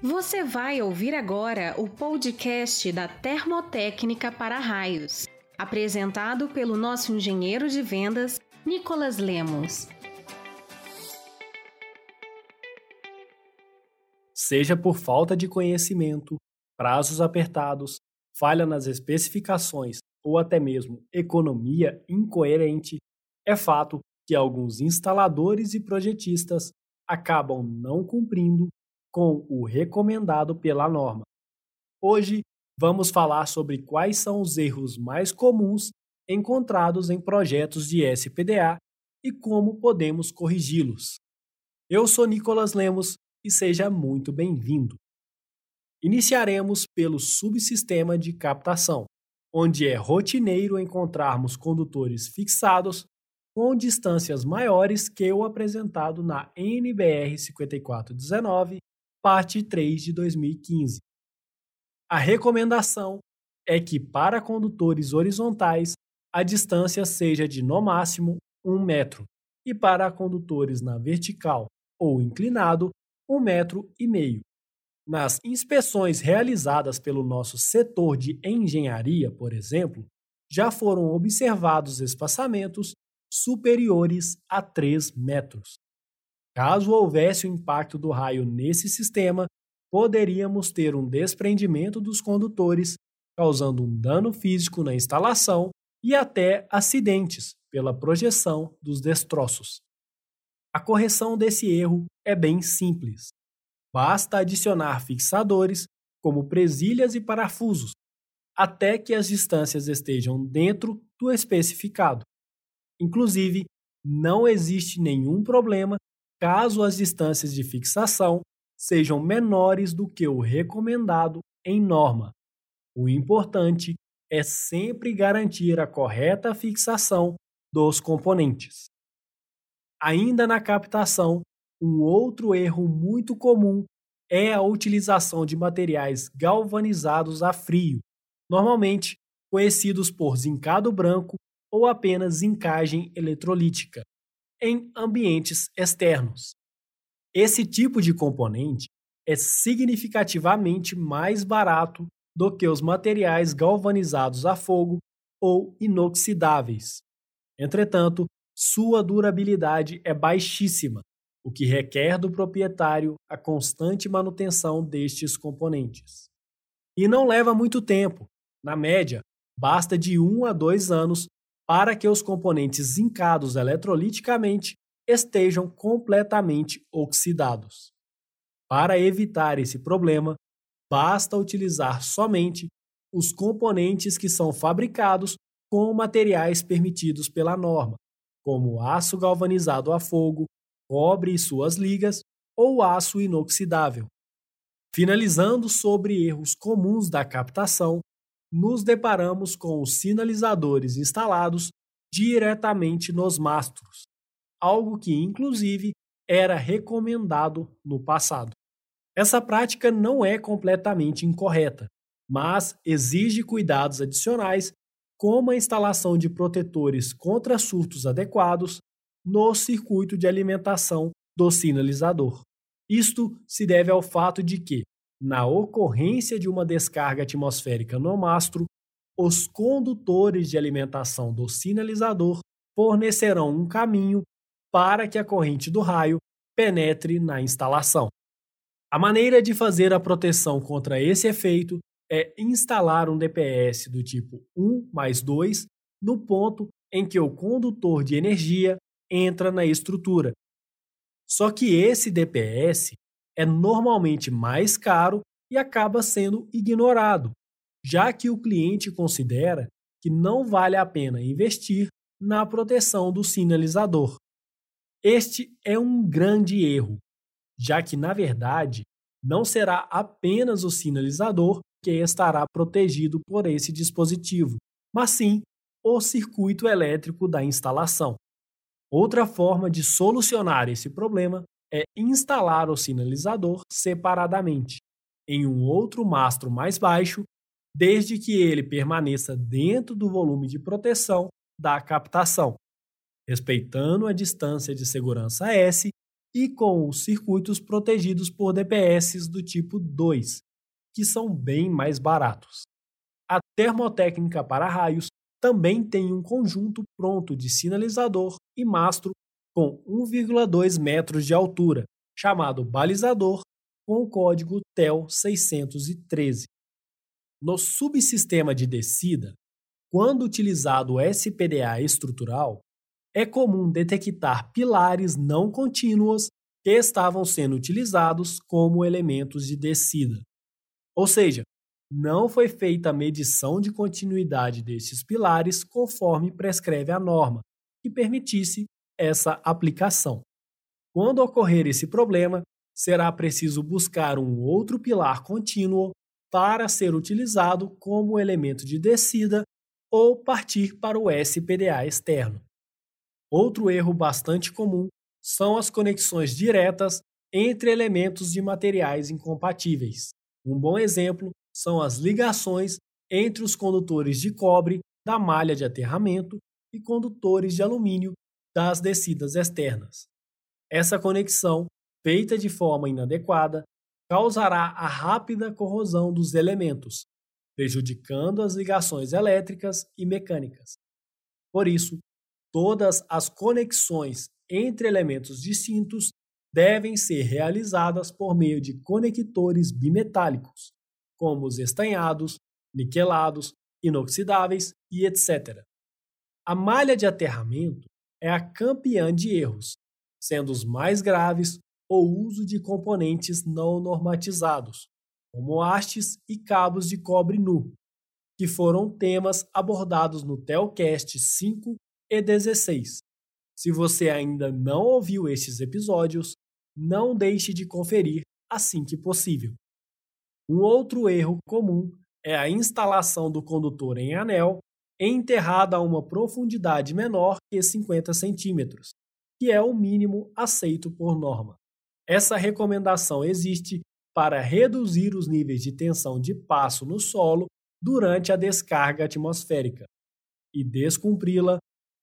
Você vai ouvir agora o podcast da Termotécnica para Raios, apresentado pelo nosso engenheiro de vendas, Nicolas Lemos. Seja por falta de conhecimento, prazos apertados, falha nas especificações ou até mesmo economia incoerente, é fato que alguns instaladores e projetistas acabam não cumprindo com o recomendado pela norma. Hoje vamos falar sobre quais são os erros mais comuns encontrados em projetos de SPDA e como podemos corrigi-los. Eu sou Nicolas Lemos e seja muito bem-vindo. Iniciaremos pelo subsistema de captação, onde é rotineiro encontrarmos condutores fixados com distâncias maiores que o apresentado na NBR 5419 parte 3 de 2015. A recomendação é que para condutores horizontais a distância seja de no máximo 1 metro e para condutores na vertical ou inclinado, 1 metro e meio. Nas inspeções realizadas pelo nosso setor de engenharia, por exemplo, já foram observados espaçamentos superiores a 3 metros. Caso houvesse o impacto do raio nesse sistema, poderíamos ter um desprendimento dos condutores, causando um dano físico na instalação e até acidentes pela projeção dos destroços. A correção desse erro é bem simples. Basta adicionar fixadores, como presilhas e parafusos, até que as distâncias estejam dentro do especificado. Inclusive, não existe nenhum problema caso as distâncias de fixação sejam menores do que o recomendado em norma. O importante é sempre garantir a correta fixação dos componentes. Ainda na captação, um outro erro muito comum é a utilização de materiais galvanizados a frio, normalmente conhecidos por zincado branco ou apenas zincagem eletrolítica em ambientes externos. Esse tipo de componente é significativamente mais barato do que os materiais galvanizados a fogo ou inoxidáveis. Entretanto, sua durabilidade é baixíssima, o que requer do proprietário a constante manutenção destes componentes. E não leva muito tempo, na média, basta de um a dois anos para que os componentes zincados eletroliticamente estejam completamente oxidados. Para evitar esse problema, basta utilizar somente os componentes que são fabricados com materiais permitidos pela norma, como aço galvanizado a fogo, cobre e suas ligas ou aço inoxidável. Finalizando sobre erros comuns da captação, nos deparamos com os sinalizadores instalados diretamente nos mastros, algo que, inclusive, era recomendado no passado. Essa prática não é completamente incorreta, mas exige cuidados adicionais, como a instalação de protetores contra surtos adequados no circuito de alimentação do sinalizador. Isto se deve ao fato de que, na ocorrência de uma descarga atmosférica no mastro, os condutores de alimentação do sinalizador fornecerão um caminho para que a corrente do raio penetre na instalação. A maneira de fazer a proteção contra esse efeito é instalar um DPS do tipo 1 mais 2 no ponto em que o condutor de energia entra na estrutura. Só que esse DPS é normalmente mais caro e acaba sendo ignorado, já que o cliente considera que não vale a pena investir na proteção do sinalizador. Este é um grande erro, já que, na verdade, não será apenas o sinalizador que estará protegido por esse dispositivo, mas sim o circuito elétrico da instalação. Outra forma de solucionar esse problema é instalar o sinalizador separadamente, em um outro mastro mais baixo, desde que ele permaneça dentro do volume de proteção da captação, respeitando a distância de segurança S e com os circuitos protegidos por DPS do tipo 2, que são bem mais baratos. A termotécnica para raios também tem um conjunto pronto de sinalizador e mastro com 1,2 metros de altura, chamado balizador, com o código TEL 613. No subsistema de descida, quando utilizado o SPDA estrutural, é comum detectar pilares não contínuos que estavam sendo utilizados como elementos de descida. Ou seja, não foi feita a medição de continuidade destes pilares conforme prescreve a norma, que permitisse essa aplicação. Quando ocorrer esse problema, será preciso buscar um outro pilar contínuo para ser utilizado como elemento de descida ou partir para o SPDA externo. Outro erro bastante comum são as conexões diretas entre elementos de materiais incompatíveis. Um bom exemplo são as ligações entre os condutores de cobre da malha de aterramento e condutores de alumínio das descidas externas. Essa conexão, feita de forma inadequada, causará a rápida corrosão dos elementos, prejudicando as ligações elétricas e mecânicas. Por isso, todas as conexões entre elementos distintos devem ser realizadas por meio de conectores bimetálicos, como os estanhados, niquelados, inoxidáveis e etc. A malha de aterramento é a campeã de erros, sendo os mais graves o uso de componentes não normatizados, como hastes e cabos de cobre nu, que foram temas abordados no Telcast 5 e 16. Se você ainda não ouviu estes episódios, não deixe de conferir assim que possível. Um outro erro comum é a instalação do condutor em anel enterrado a uma profundidade menor que 50 centímetros, que é o mínimo aceito por norma. Essa recomendação existe para reduzir os níveis de tensão de passo no solo durante a descarga atmosférica, e descumpri-la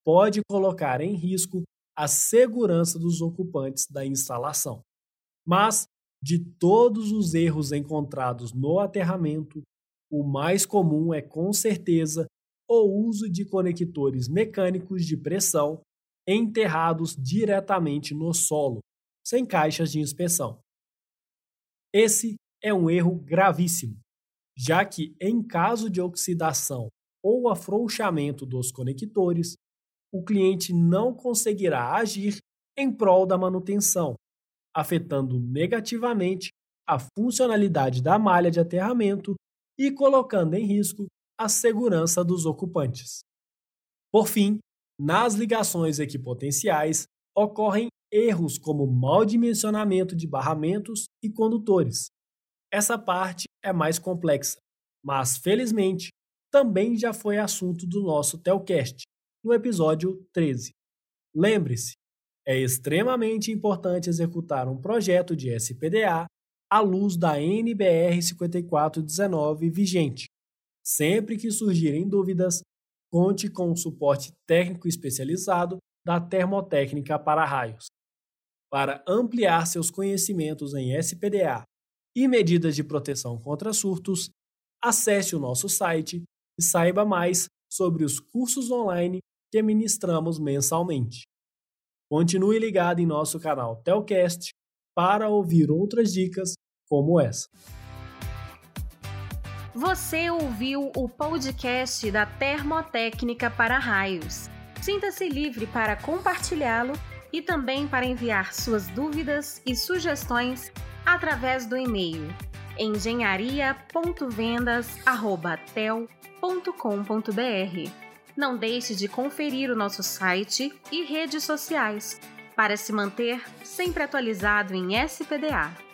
pode colocar em risco a segurança dos ocupantes da instalação. Mas, de todos os erros encontrados no aterramento, o mais comum é com certeza o uso de conectores mecânicos de pressão enterrados diretamente no solo, sem caixas de inspeção. Esse é um erro gravíssimo, já que, em caso de oxidação ou afrouxamento dos conectores, o cliente não conseguirá agir em prol da manutenção, afetando negativamente a funcionalidade da malha de aterramento e colocando em risco a segurança dos ocupantes. Por fim, nas ligações equipotenciais ocorrem erros como mau dimensionamento de barramentos e condutores. Essa parte é mais complexa, mas felizmente também já foi assunto do nosso Telcast, no episódio 13. Lembre-se, é extremamente importante executar um projeto de SPDA à luz da NBR 5419 vigente. Sempre que surgirem dúvidas, conte com o suporte técnico especializado da Termotécnica para Raios. Para ampliar seus conhecimentos em SPDA e medidas de proteção contra surtos, acesse o nosso site e saiba mais sobre os cursos online que ministramos mensalmente. Continue ligado em nosso canal Telcast para ouvir outras dicas como essa. Você ouviu o podcast da Termotécnica para Raios. Sinta-se livre para compartilhá-lo e também para enviar suas dúvidas e sugestões através do e-mail engenharia.vendas@tel.com.br. Não deixe de conferir o nosso site e redes sociais para se manter sempre atualizado em SPDA.